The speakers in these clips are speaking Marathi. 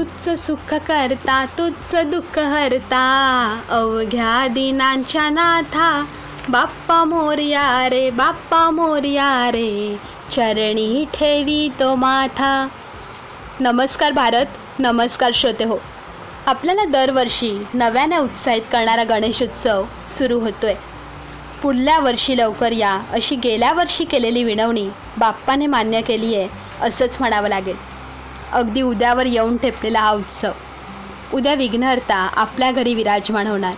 तूच सुख करता तूच दुःख हरता. अवघ्या दिनांच्या नाथा बाप्पा मोर्या रे बाप्पा मोर्या रे. चरणी ठेवी तो माथा. नमस्कार भारत नमस्कार श्रोते हो. आपल्याला दरवर्षी नव्याने उत्साहित करणारा गणेशोत्सव सुरू होतोय. पुढल्या वर्षी लवकर या अशी गेल्या वर्षी केलेली विनवणी बाप्पाने मान्य केली आहे असंच म्हणावं लागेल. अगदी उद्यावर येऊन ठेपलेला हा उत्सव. उद्या विघ्नहर्ता आपल्या घरी विराजमान होणार.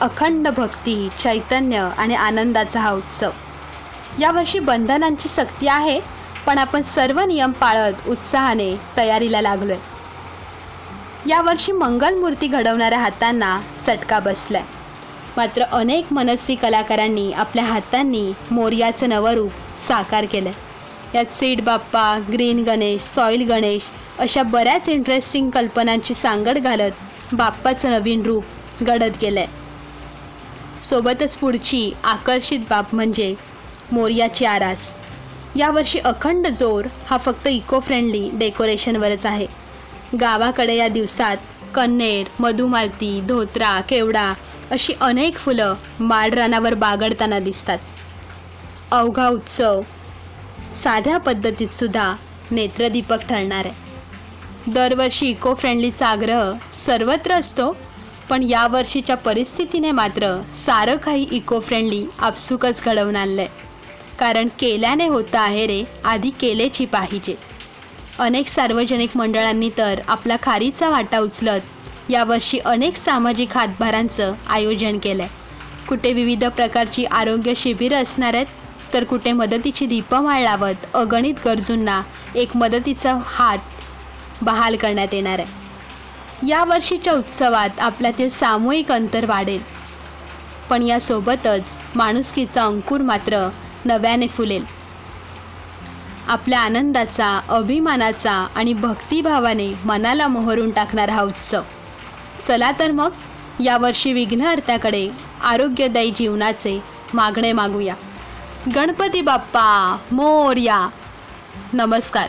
अखंड भक्ती चैतन्य आणि आनंदाचा हा उत्सव. यावर्षी बंधनांची सक्ती आहे पण आपण सर्व नियम पाळत उत्साहाने तयारीला लागलोय. यावर्षी मंगलमूर्ती घडवणाऱ्या हातांना चटका बसलाय. मात्र अनेक मनस्वी कलाकारांनी आपल्या हातांनी मोर्याचं नवरूप साकार केलं आहे यात seed Bappa green Ganesh soil Ganesh अशा बऱ्याच इंटरेस्टिंग कल्पनांची सांगड घालत बाप्पाचं नवीन रूप घडत गेलं आहे सोबतच पुढची आकर्षित बाब म्हणजे मोर्याची आरास. यावर्षी अखंड जोर हा फक्त इको फ्रेंडली डेकोरेशनवरच आहे. गावाकडे या दिवसात कन्नेर मधुमालती धोत्रा केवडा अशी अनेक फुलं माडरानावर बागडताना दिसतात. अवघा उत्सव साध्या पद्धतीत सुद्धा नेत्रदीपक ठरणार आहे. दरवर्षी इको फ्रेंडलीचा आग्रह सर्वत्र असतो पण यावर्षीच्या परिस्थितीने मात्र सारं काही इको फ्रेंडली आपसुकच घडवून आणलं आहे कारण केल्याने होतं आहे रे आधी केलेची पाहिजे. अनेक सार्वजनिक मंडळांनी तर आपला खारीचा वाटा उचलत यावर्षी अनेक सामाजिक हातभारांचं आयोजन केलं आहे कुठे विविध प्रकारची आरोग्य शिबिरं असणार आहेत तर कुठे मदतीची दीपं लावत अगणित गरजूंना एक मदतीचा हात बहाल करण्यात येणार आहे. यावर्षीच्या उत्सवात आपल्यातील सामूहिक अंतर वाढेल. पण यासोबतच माणुसकीचा अंकुर मात्र नव्याने फुलेल. आपल्या आनंदाचा अभिमानाचा आणि भक्तिभावाने मनाला मोहरून टाकणारा हा उत्सव. चला तर मग यावर्षी विघ्नहर्त्याकडे आरोग्यदायी जीवनाचे मागणे मागूया. गणपती बाप्पा मोर्या. नमस्कार.